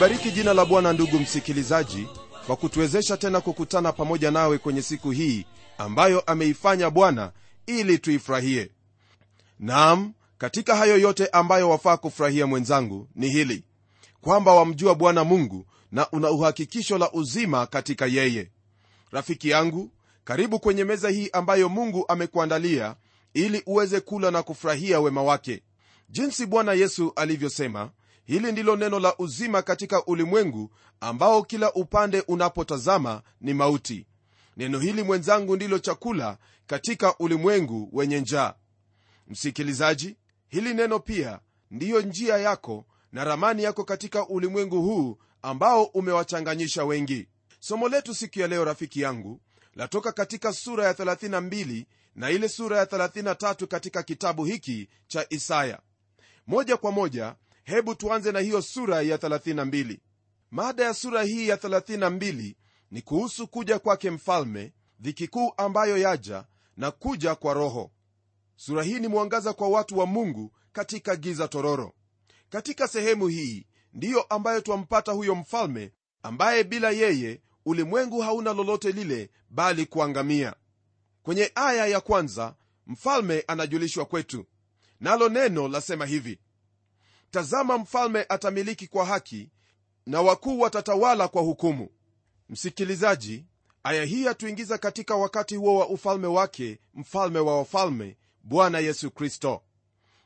nalibariki jina la bwana ndugu msikilizaji kwa kutuwezesha tena kukutana pamoja nawe kwenye siku hii ambayo ameifanya bwana ili tuifurahie. Nam katika hayo yote ambayo wafaa kufurahia mwenzangu ni hili kwamba wamjua bwana mungu na una uhakikisho la uzima katika yeye. Rafiki yangu karibu kwenye meza hii ambayo mungu amekuandalia ili uweze kula na kufurahia wema wake. Jinsi bwana yesu alivyosema hili ndilo neno la uzima katika ulimwengu ambao kila upande unapotazama ni mauti. Neno hili mwenzangu ndilo chakula katika ulimwengu wenye njaa. Msikilizaji hili neno pia ndiyo njia yako na ramani yako katika ulimwengu huu ambao umewachanganyisha wengi. Somo letu siku ya leo rafiki yangu latoka katika sura ya 32 na ile sura ya 33 katika kitabu hiki cha isaya. Moja kwa moja hebu tuanze na hiyo sura ya 32 mada ya sura hii ya 32 ni kuhusu kuja kwake mfalme dhiki kuu ambayo yaja na kuja kwa roho. Sura hii ni mwangaza kwa watu wa mungu katika giza tororo. Katika sehemu hii ndiyo ambayo twampata huyo mfalme ambaye bila yeye ulimwengu hauna lolote lile bali kuangamia. Kwenye aya ya kwanza mfalme anajulishwa kwetu. Nalo neno lasema hivi tazama mfalme atamiliki kwa haki na wakuu watatawala kwa hukumu. Msikilizaji aya hii yatuingiza katika wakati huo wa ufalme wake mfalme wa wafalme bwana yesu kristo.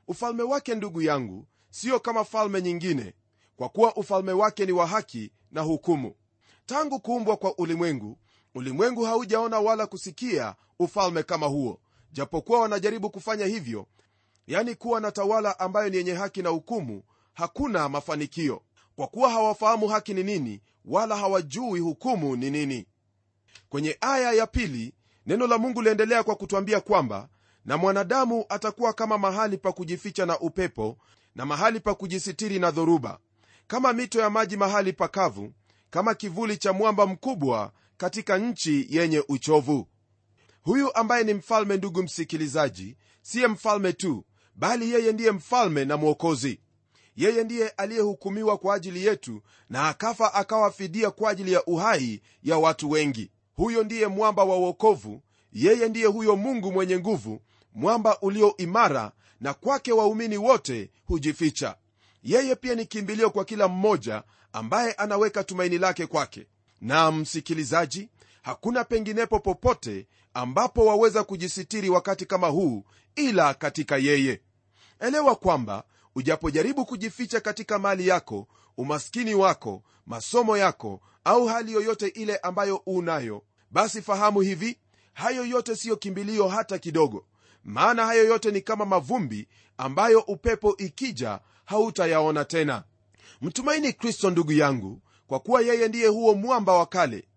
Ufalme wake ndugu yangu siyo kama falme nyingine kwa kuwa ufalme wake ni wa haki na hukumu. Tangu kuumbwa kwa ulimwengu ulimwengu haujaona wala kusikia ufalme kama huo japokuwa wanajaribu kufanya hivyo yani kuwa na tawala ambayo ni yenye haki na hukumu hakuna mafanikio. Kwa kuwa hawafahamu haki ni nini wala hawajui hukumu ni nini. Kwenye aya ya pili neno la mungu liendelea kwa kutwambia kwamba na mwanadamu atakuwa kama mahali pa kujificha na upepo na mahali pa kujisitiri na dhoruba. Kama mito ya maji mahali pakavu kama kivuli cha mwamba mkubwa katika nchi yenye uchovu. Huyu ambaye ni mfalme ndugu msikilizaji siye mfalme tu bali yeye ndiye mfalme na mwokozi. Yeye ndiye aliyehukumiwa kwa ajili yetu na akafa akawa fidia kwa ajili ya uhai ya watu wengi. Huyo ndiye mwamba wa uokovu yeye ndiye huyo mungu mwenye nguvu mwamba ulio imara na kwake waumini wote hujificha. Yeye pia ni kimbilio kwa kila mmoja ambaye anaweka tumaini lake kwake. Na msikilizaji hakuna penginepo popote ambapo waweza kujisitiri wakati kama huu ila katika yeye. Elewa kwamba ujapojaribu kujificha katika mali yako umaskini wako masomo yako au hali yoyote ile ambayo unayo basi fahamu hivi hayo yote siyo kimbilio hata kidogo maana hayo yote ni kama mavumbi ambayo upepo ikija hautayaona tena. Mtumaini kristo ndugu yangu kwa kuwa yeye ndiye huo mwamba wa kale.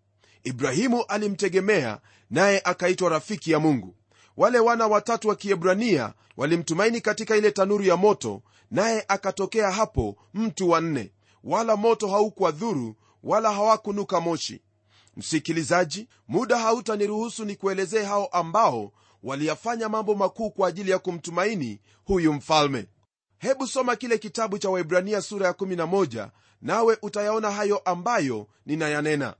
Ibrahimu alimtegemea naye akaitwa rafiki ya mungu wale wana watatu wa kiebrania walimtumaini katika ile tanuru ya moto naye akatokea hapo mtu wa nne. Wala moto haukuwadhuru wala hawakunuka moshi. Msikilizaji muda hautaniruhusu ni kuelezee hao ambao waliyafanya mambo makuu kwa ajili ya kumtumaini huyu mfalme. Hebu soma kile kitabu cha waibrania sura ya 11 nawe utayaona hayo ambayo ninayanena.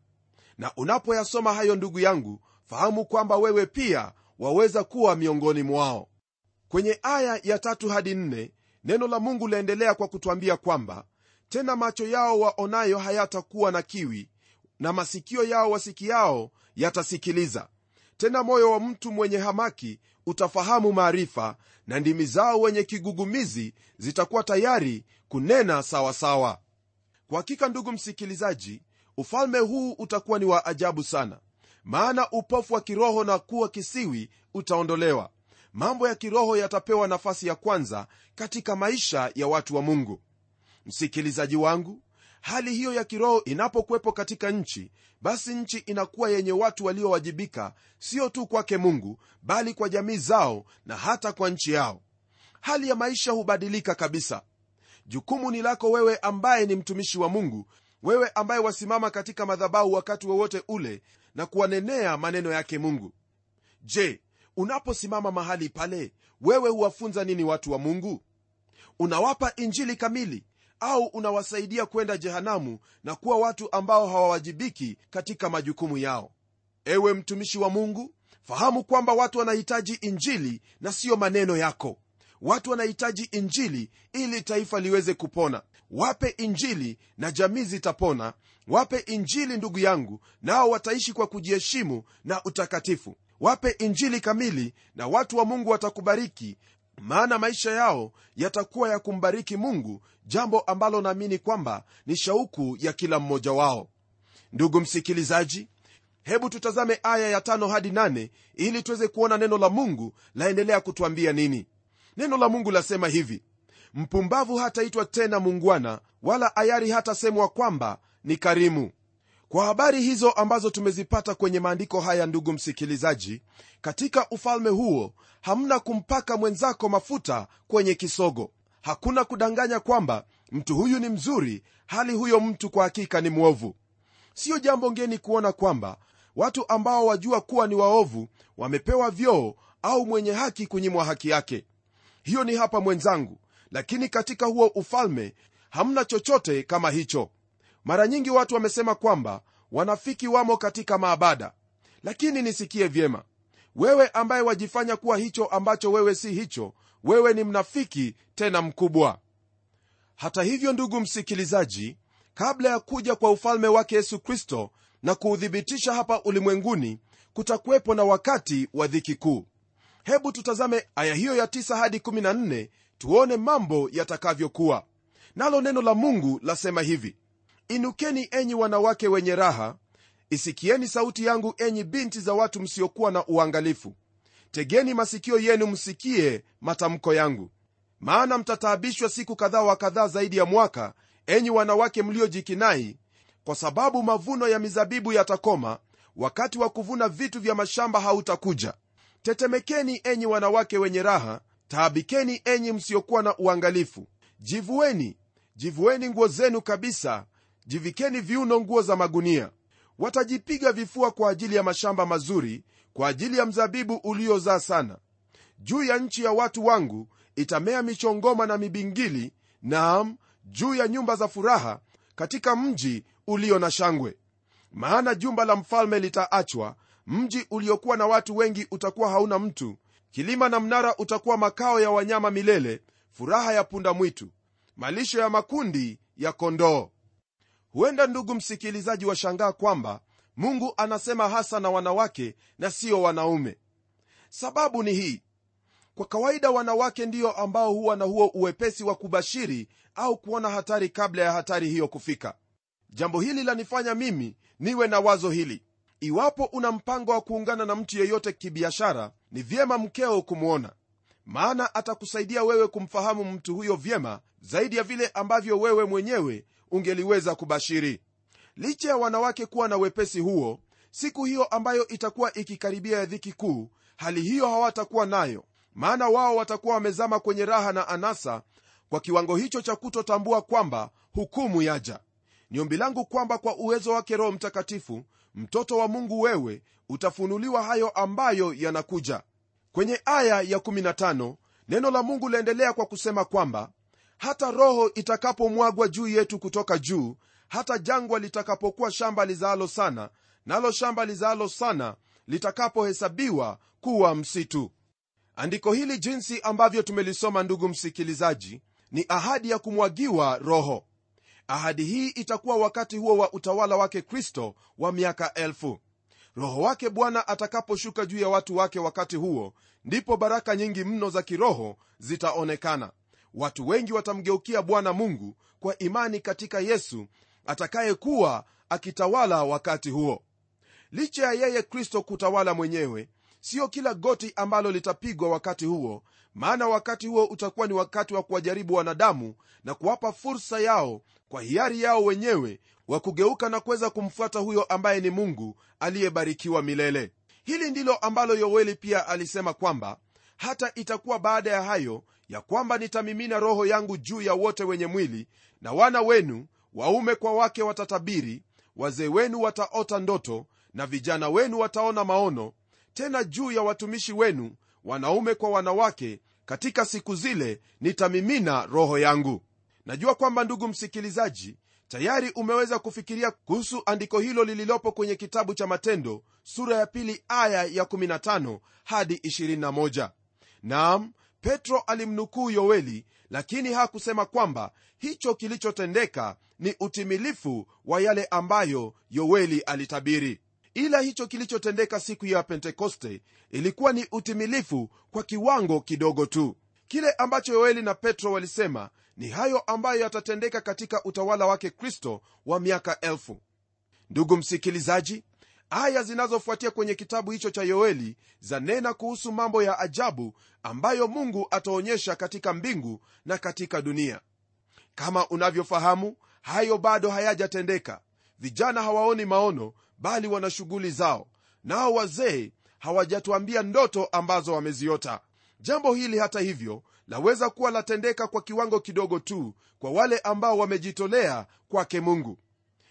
Na unapoyasoma hayo ndugu yangu fahamu kwamba wewe pia waweza kuwa miongoni mwao. Kwenye aya ya tatu hadi nne neno la mungu laendelea kwa kutwambia kwamba tena macho yao waonayo hayatakuwa na kiwi na masikio yao wasikiao yatasikiliza. Tena moyo wa mtu mwenye hamaki utafahamu maarifa na ndimi zao wenye kigugumizi zitakuwa tayari kunena sawasawa. Sawa. kwa hakika ndugu msikilizaji ufalme huu utakuwa ni wa ajabu sana maana upofu wa kiroho na kuwa kisiwi utaondolewa. Mambo ya kiroho yatapewa nafasi ya kwanza katika maisha ya watu wa mungu. Msikilizaji wangu hali hiyo ya kiroho inapokuwepo katika nchi basi nchi inakuwa yenye watu waliowajibika sio tu kwake mungu bali kwa jamii zao na hata kwa nchi yao. Hali ya maisha hubadilika kabisa. Jukumu ni lako wewe ambaye ni mtumishi wa mungu wewe ambaye wasimama katika madhabahu wakati wowote ule na kuwanenea maneno yake mungu. Je unaposimama mahali pale wewe huwafunza nini watu wa mungu? Unawapa injili kamili au unawasaidia kwenda jehanamu na kuwa watu ambao hawawajibiki katika majukumu yao? Ewe mtumishi wa mungu fahamu kwamba watu wanahitaji injili na siyo maneno yako. Watu wanahitaji injili ili taifa liweze kupona wape injili na jamii zitapona. Wape injili ndugu yangu nao wataishi kwa kujiheshimu na utakatifu. Wape injili kamili na watu wa mungu watakubariki maana maisha yao yatakuwa ya kumbariki mungu jambo ambalo naamini kwamba ni shauku ya kila mmoja wao. Ndugu msikilizaji hebu tutazame aya ya tano hadi nane ili tuweze kuona neno la mungu laendelea kutwambia nini. Neno la mungu lasema hivi mpumbavu hataitwa tena mungwana wala ayari hatasemwa kwamba ni karimu. Kwa habari hizo ambazo tumezipata kwenye maandiko haya ndugu msikilizaji katika ufalme huo hamna kumpaka mwenzako mafuta kwenye kisogo. Hakuna kudanganya kwamba mtu huyu ni mzuri hali huyo mtu kwa hakika ni mwovu. Siyo jambo ngeni kuona kwamba watu ambao wajua kuwa ni waovu wamepewa vyoo au mwenye haki kunyimwa haki yake. Hiyo ni hapa mwenzangu lakini katika huo ufalme hamna chochote kama hicho. Mara nyingi watu wamesema kwamba wanafiki wamo katika maabada. Lakini nisikie vyema. Wewe ambaye wajifanya kuwa hicho ambacho wewe si hicho wewe ni mnafiki tena mkubwa. Hata hivyo ndugu msikilizaji kabla ya kuja kwa ufalme wake yesu kristo na kuuthibitisha hapa ulimwenguni kutakuwepo na wakati wa dhiki kuu. Hebu tutazame aya hiyo ya 9 hadi 14 tuone mambo yatakavyokuwa. Nalo neno la mungu lasema hivi inukeni enyi wanawake wenye raha isikieni sauti yangu enyi binti za watu msiokuwa na uangalifu. Tegeni masikio yenu msikie matamko yangu. Maana mtataabishwa siku kadhaa wa kadhaa zaidi ya mwaka enyi wanawake mliojikinai kwa sababu mavuno ya mizabibu yatakoma wakati wa kuvuna vitu vya mashamba hautakuja. Tetemekeni enyi wanawake wenye raha taabikeni enyi msiokuwa na uangalifu. Jivueni jivueni nguo zenu kabisa. Jivikeni viuno nguo za magunia. Watajipiga vifua kwa ajili ya mashamba mazuri kwa ajili ya mzabibu uliozaa sana. Juu ya nchi ya watu wangu itamea michongoma na mibingili naam juu ya nyumba za furaha katika mji ulio na shangwe. Maana jumba la mfalme litaachwa mji uliokuwa na watu wengi utakuwa hauna mtu kilima na mnara utakuwa makao ya wanyama milele furaha ya punda mwitu malisho ya makundi ya kondoo. Huenda ndugu msikilizaji washangaa kwamba mungu anasema hasa na wanawake na sio wanaume. Sababu ni hii. Kwa kawaida wanawake ndiyo ambao huwa na huo uwepesi wa kubashiri au kuona hatari kabla ya hatari hiyo kufika. Jambo hili lanifanya mimi niwe na wazo hili. Iwapo una mpango wa kuungana na mtu yeyote kibiashara ni vyema mkeo kumwona maana atakusaidia wewe kumfahamu mtu huyo vyema zaidi ya vile ambavyo wewe mwenyewe ungeliweza kubashiri. Licha ya wanawake kuwa na wepesi huo siku hiyo ambayo itakuwa ikikaribia ya dhiki kuu hali hiyo hawatakuwa nayo maana wao watakuwa wamezama kwenye raha na anasa kwa kiwango hicho cha kutotambua kwamba hukumu yaja. Ni langu kwamba kwa uwezo wake roho mtakatifu mtoto wa mungu wewe utafunuliwa hayo ambayo yanakuja. Kwenye aya ya 15 neno la mungu laendelea kwa kusema kwamba hata roho itakapomwagwa juu yetu kutoka juu hata jangwa litakapokuwa shamba lizaalo sana nalo shamba lizaalo sana litakapohesabiwa kuwa msitu. Andiko hili jinsi ambavyo tumelisoma ndugu msikilizaji ni ahadi ya kumwagiwa roho ahadi hii itakuwa wakati huo wa utawala wake kristo wa miaka elfu. Roho wake bwana atakaposhuka juu ya watu wake wakati huo ndipo baraka nyingi mno za kiroho zitaonekana. Watu wengi watamgeukia bwana mungu kwa imani katika yesu atakayekuwa akitawala wakati huo. Licha ya yeye kristo kutawala mwenyewe siyo kila goti ambalo litapigwa wakati huo maana wakati huo utakuwa ni wakati wa kuwajaribu wanadamu na kuwapa fursa yao kwa hiari yao wenyewe wa kugeuka na kuweza kumfuata huyo ambaye ni mungu aliyebarikiwa milele. Hili ndilo ambalo yoweli pia alisema kwamba hata itakuwa baada ya hayo ya kwamba nitamimina roho yangu juu ya wote wenye mwili na wana wenu waume kwa wake watatabiri wazee wenu wataota ndoto na vijana wenu wataona maono tena juu ya watumishi wenu wanaume kwa wanawake katika siku zile nitamimina roho yangu. Najua kwamba ndugu msikilizaji tayari umeweza kufikiria kuhusu andiko hilo lililopo kwenye kitabu cha matendo sura ya pili aya ya 15 hadi 21 naam petro alimnukuu yoweli lakini hakusema kwamba hicho kilichotendeka ni utimilifu wa yale ambayo yoweli alitabiri ila hicho kilichotendeka siku ya pentekoste ilikuwa ni utimilifu kwa kiwango kidogo tu. Kile ambacho yoeli na petro walisema ni hayo ambayo yatatendeka katika utawala wake kristo wa miaka elfu. Ndugu msikilizaji aya zinazofuatia kwenye kitabu hicho cha yoeli zanena kuhusu mambo ya ajabu ambayo mungu ataonyesha katika mbingu na katika dunia. Kama unavyofahamu hayo bado hayajatendeka. Vijana hawaoni maono bali wana shughuli zao. Nao wazee hawajatuambia ndoto ambazo wameziota. Jambo hili hata hivyo laweza kuwa latendeka kwa kiwango kidogo tu kwa wale ambao wamejitolea kwake mungu.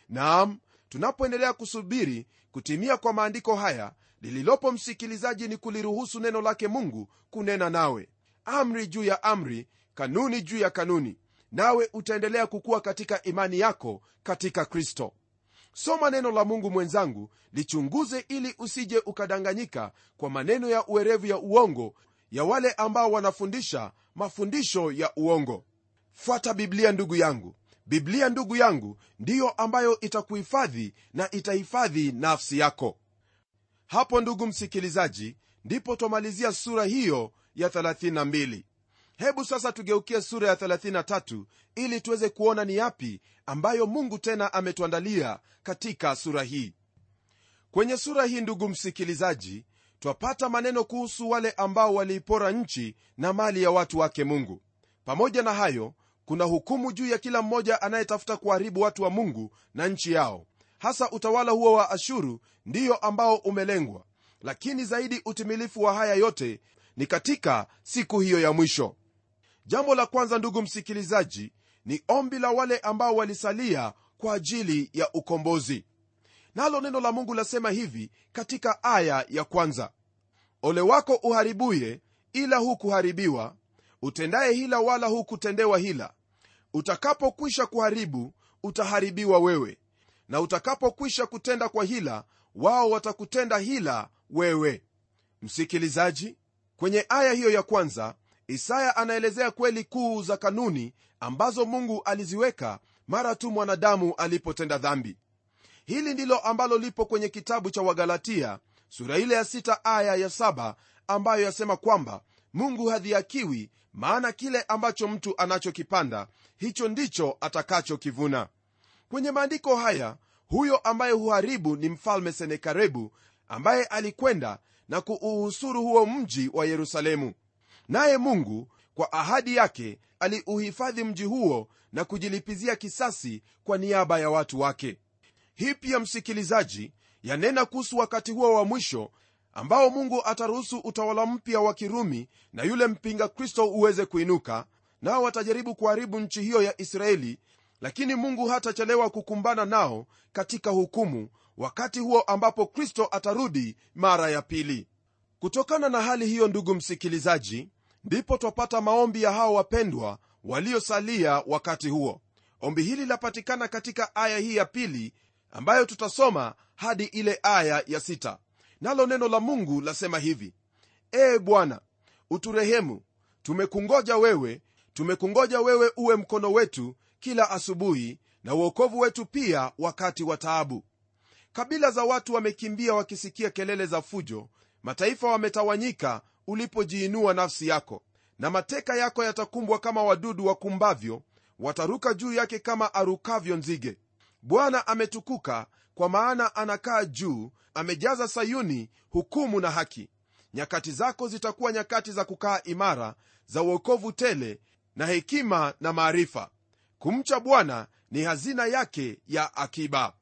Naam tunapoendelea kusubiri kutimia kwa maandiko haya lililopo msikilizaji ni kuliruhusu neno lake mungu kunena nawe. Amri juu ya amri kanuni juu ya kanuni. Nawe utaendelea kukuwa katika imani yako katika kristo soma neno la mungu mwenzangu lichunguze ili usije ukadanganyika kwa maneno ya uerevu ya uongo ya wale ambao wanafundisha mafundisho ya uongo. Fuata biblia ndugu yangu. Biblia ndugu yangu ndiyo ambayo itakuhifadhi na itahifadhi nafsi yako. Hapo ndugu msikilizaji ndipo twamalizia sura hiyo ya 32 hebu sasa tugeukie sura ya 33 ili tuweze kuona ni yapi ambayo mungu tena ametuandalia katika sura hii. Kwenye sura hii ndugu msikilizaji twapata maneno kuhusu wale ambao waliipora nchi na mali ya watu wake mungu. Pamoja na hayo kuna hukumu juu ya kila mmoja anayetafuta kuharibu watu wa mungu na nchi yao. Hasa utawala huo wa ashuru ndiyo ambao umelengwa. Lakini zaidi utimilifu wa haya yote ni katika siku hiyo ya mwisho jambo la kwanza ndugu msikilizaji ni ombi la wale ambao walisalia kwa ajili ya ukombozi. Nalo neno la mungu lasema hivi katika aya ya kwanza. Ole wako uharibuye ila hukuharibiwa. Utendaye hila wala hukutendewa hila. Utakapokwisha kuharibu utaharibiwa wewe. Na utakapokwisha kutenda kwa hila wao watakutenda hila wewe. Msikilizaji kwenye aya hiyo ya kwanza isaya anaelezea kweli kuu za kanuni ambazo mungu aliziweka mara tu mwanadamu alipotenda dhambi. Hili ndilo ambalo lipo kwenye kitabu cha wagalatia sura ile ya sita aya ya saba ambayo yasema kwamba mungu hadhiakiwi maana kile ambacho mtu anachokipanda hicho ndicho atakachokivuna. Kwenye maandiko haya huyo ambaye huharibu ni mfalme senekarebu ambaye alikwenda na kuuhusuru huo mji wa yerusalemu naye mungu kwa ahadi yake aliuhifadhi mji huo na kujilipizia kisasi kwa niaba ya watu wake. Hii pia msikilizaji yanena kuhusu wakati huo wa mwisho ambao mungu ataruhusu utawala mpya wa kirumi na yule mpinga kristo uweze kuinuka nao watajaribu kuharibu nchi hiyo ya israeli lakini mungu hatachelewa kukumbana nao katika hukumu wakati huo ambapo kristo atarudi mara ya pili. Kutokana na hali hiyo ndugu msikilizaji ndipo twapata maombi ya hao wapendwa waliosalia wakati huo. Ombi hili lapatikana katika aya hii ya pili ambayo tutasoma hadi ile aya ya sita. Nalo neno la mungu lasema hivi ee bwana uturehemu tumekungoja wewe tumekungoja wewe uwe mkono wetu kila asubuhi na uokovu wetu pia wakati wa taabu. Kabila za watu wamekimbia wakisikia kelele za fujo mataifa wametawanyika ulipojiinua nafsi yako na mateka yako yatakumbwa kama wadudu wakumbavyo wataruka juu yake kama arukavyo nzige. Bwana ametukuka kwa maana anakaa juu amejaza sayuni hukumu na haki. Nyakati zako zitakuwa nyakati za kukaa imara za uokovu tele na hekima na maarifa. Kumcha bwana ni hazina yake ya akiba.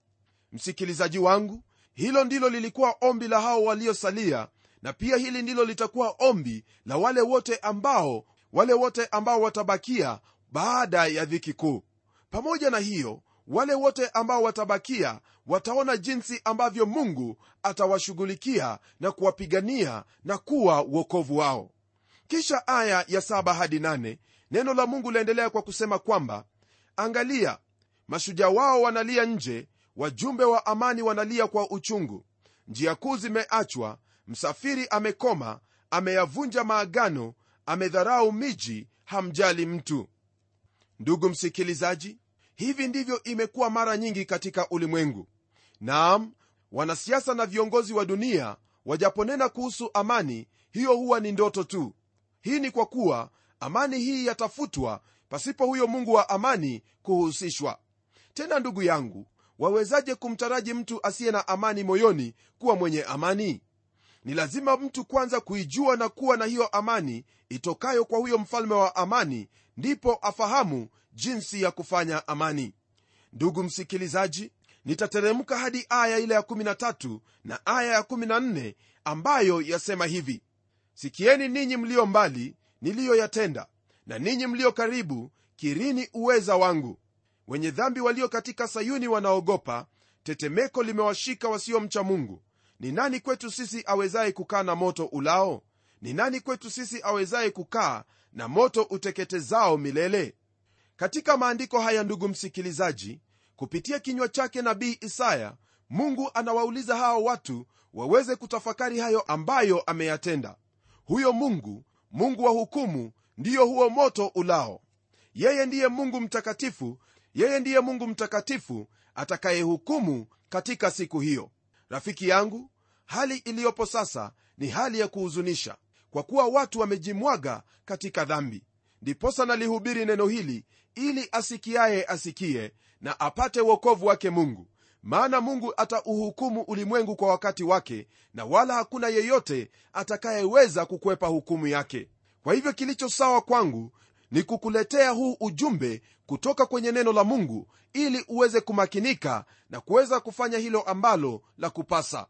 Msikilizaji wangu hilo ndilo lilikuwa ombi la hao waliosalia na pia hili ndilo litakuwa ombi la wale wote ambao wale wote ambao watabakia baada ya dhiki kuu. Pamoja na hiyo wale wote ambao watabakia wataona jinsi ambavyo mungu atawashughulikia na kuwapigania na kuwa uokovu wao. Kisha aya ya saba hadi nane neno la mungu laendelea kwa kusema kwamba angalia mashujaa wao wanalia nje wajumbe wa amani wanalia kwa uchungu. Njia kuu zimeachwa msafiri amekoma ameyavunja maagano amedharau miji hamjali mtu. Ndugu msikilizaji hivi ndivyo imekuwa mara nyingi katika ulimwengu. Naam wanasiasa na viongozi wa dunia wajaponena kuhusu amani hiyo huwa ni ndoto tu. Hii ni kwa kuwa amani hii yatafutwa pasipo huyo mungu wa amani kuhusishwa. Tena ndugu yangu wawezaje kumtaraji mtu asiye na amani moyoni kuwa mwenye amani ni lazima mtu kwanza kuijua na kuwa na hiyo amani itokayo kwa huyo mfalme wa amani ndipo afahamu jinsi ya kufanya amani. Ndugu msikilizaji nitateremka hadi aya ile ya 13 na aya ya 14 ambayo yasema hivi. Sikieni ninyi mlio mbali niliyoyatenda na ninyi mlio karibu kirini uweza wangu. Wenye dhambi walio katika sayuni wanaogopa tetemeko limewashika wasiomcha mungu ni nani kwetu sisi awezaye kukaa na moto ulao? Ni nani kwetu sisi awezaye kukaa na moto uteketezao milele? Katika maandiko haya ndugu msikilizaji kupitia kinywa chake nabii isaya mungu anawauliza hao watu waweze kutafakari hayo ambayo ameyatenda. Huyo mungu mungu wa hukumu ndiyo huo moto ulao. Yeye ndiye mungu mtakatifu yeye ndiye mungu mtakatifu atakayehukumu katika siku hiyo rafiki yangu hali iliyopo sasa ni hali ya kuhuzunisha kwa kuwa watu wamejimwaga katika dhambi. Ndiposa nalihubiri neno hili ili asikiaye asikie na apate uokovu wake mungu. Maana mungu atauhukumu ulimwengu kwa wakati wake na wala hakuna yeyote atakayeweza kukwepa hukumu yake. Kwa hivyo kilicho sawa kwangu ni kukuletea huu ujumbe kutoka kwenye neno la mungu ili uweze kumakinika na kuweza kufanya hilo ambalo la kupasa.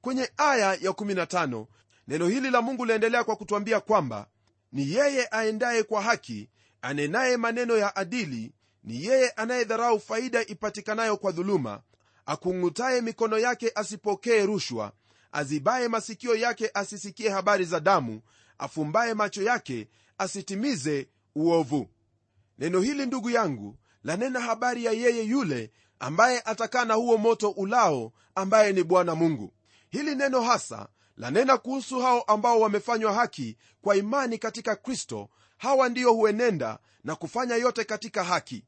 Kwenye aya ya 15 neno hili la mungu liendelea kwa kutwambia kwamba ni yeye aendaye kwa haki anenaye maneno ya adili ni yeye anayedharau faida ipatikanayo kwa dhuluma akung'utaye mikono yake asipokee rushwa azibaye masikio yake asisikie habari za damu afumbaye macho yake asitimize uovu. Neno hili ndugu yangu lanena habari ya yeye yule ambaye atakaa na huo moto ulao ambaye ni bwana mungu. Hili neno hasa lanena kuhusu hao ambao wamefanywa haki kwa imani katika kristo. Hawa ndiyo huenenda na kufanya yote katika haki.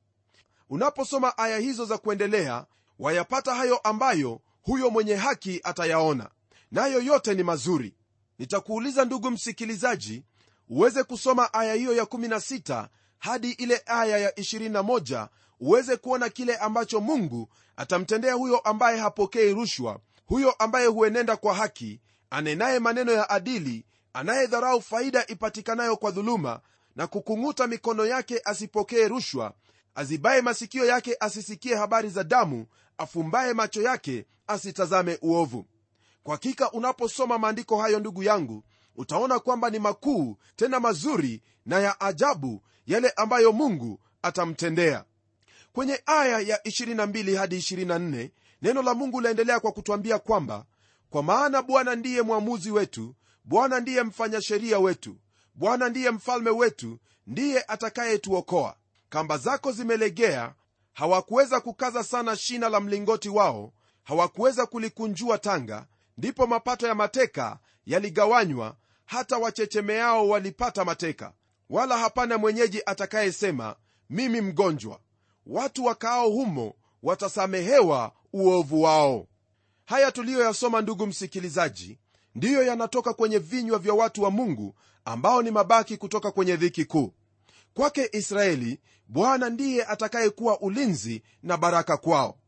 Unaposoma aya hizo za kuendelea wayapata hayo ambayo huyo mwenye haki atayaona. Nayo yote ni mazuri. Nitakuuliza ndugu msikilizaji uweze kusoma aya hiyo ya 16 hadi ile aya ya 21 uweze kuona kile ambacho mungu atamtendea huyo ambaye hapokei rushwa huyo ambaye huenenda kwa haki anenaye maneno ya adili anayedharau faida ipatikanayo kwa dhuluma na kukung'uta mikono yake asipokee rushwa azibaye masikio yake asisikie habari za damu afumbaye macho yake asitazame uovu. Kwa hakika unaposoma maandiko hayo ndugu yangu utaona kwamba ni makuu tena mazuri na ya ajabu yale ambayo mungu atamtendea. Kwenye aya ya 22 hadi 24 neno la mungu laendelea kwa kutwambia kwamba kwa maana bwana ndiye mwamuzi wetu bwana ndiye mfanya sheria wetu bwana ndiye mfalme wetu ndiye atakayetuokoa. Kamba zako zimelegea hawakuweza kukaza sana shina la mlingoti wao hawakuweza kulikunjua tanga ndipo mapato ya mateka yaligawanywa hata wachechemeao walipata mateka. Wala hapana mwenyeji atakayesema mimi mgonjwa. Watu wakaao humo watasamehewa uovu wao. Haya tuliyoyasoma ndugu msikilizaji ndiyo yanatoka kwenye vinywa vya watu wa mungu ambao ni mabaki kutoka kwenye dhiki kuu. Kwake israeli bwana ndiye atakayekuwa ulinzi na baraka kwao.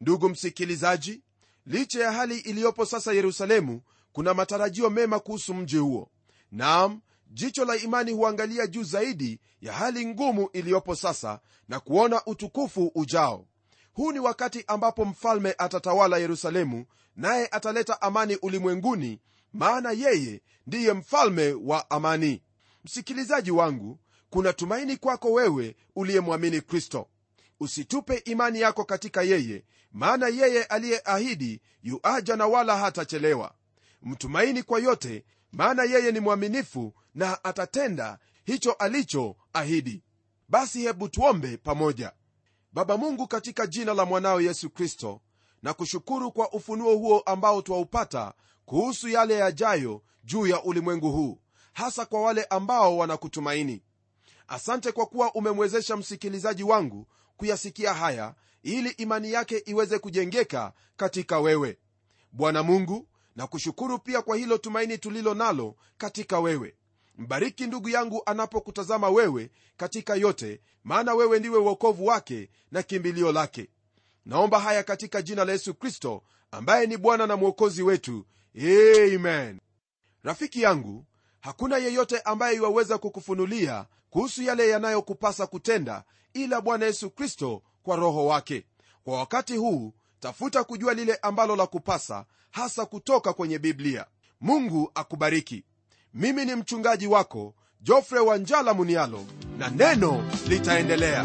Ndugu msikilizaji licha ya hali iliyopo sasa yerusalemu kuna matarajio mema kuhusu mji huo. Nam jicho la imani huangalia juu zaidi ya hali ngumu iliyopo sasa na kuona utukufu ujao. Huu ni wakati ambapo mfalme atatawala yerusalemu naye ataleta amani ulimwenguni maana yeye ndiye mfalme wa amani. Msikilizaji wangu kuna tumaini kwako wewe uliyemwamini kristo. Usitupe imani yako katika yeye maana yeye aliyeahidi yuaja na wala hatachelewa mtumaini kwa yote maana yeye ni mwaminifu na atatenda hicho alichoahidi basi hebu tuombe pamoja. Baba mungu katika jina la mwanao yesu kristo na kushukuru kwa ufunuo huo ambao twaupata kuhusu yale yajayo juu ya ulimwengu huu hasa kwa wale ambao wanakutumaini. Asante kwa kuwa umemwezesha msikilizaji wangu kuyasikia haya ili imani yake iweze kujengeka katika wewe. Bwana mungu na kushukuru pia kwa hilo tumaini tulilo nalo katika wewe. Mbariki ndugu yangu anapokutazama wewe katika yote maana wewe ndiwe uokovu wake na kimbilio lake. Naomba haya katika jina la yesu kristo ambaye ni bwana na mwokozi wetu. Amen. Rafiki yangu hakuna yeyote ambaye iwaweza kukufunulia kuhusu yale yanayokupasa kutenda ila bwana yesu kristo kwa roho wake. Kwa wakati huu tafuta kujua lile ambalo la kupasa hasa kutoka kwenye biblia. Mungu akubariki. Mimi ni mchungaji wako jofre wanjala munialo na neno litaendelea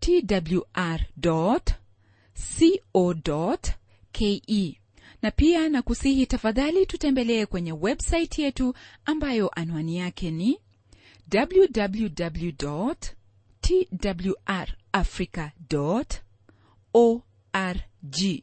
twr co ke na pia na kusihi tafadhali tutembelee kwenye websaiti yetu ambayo anwani yake ni org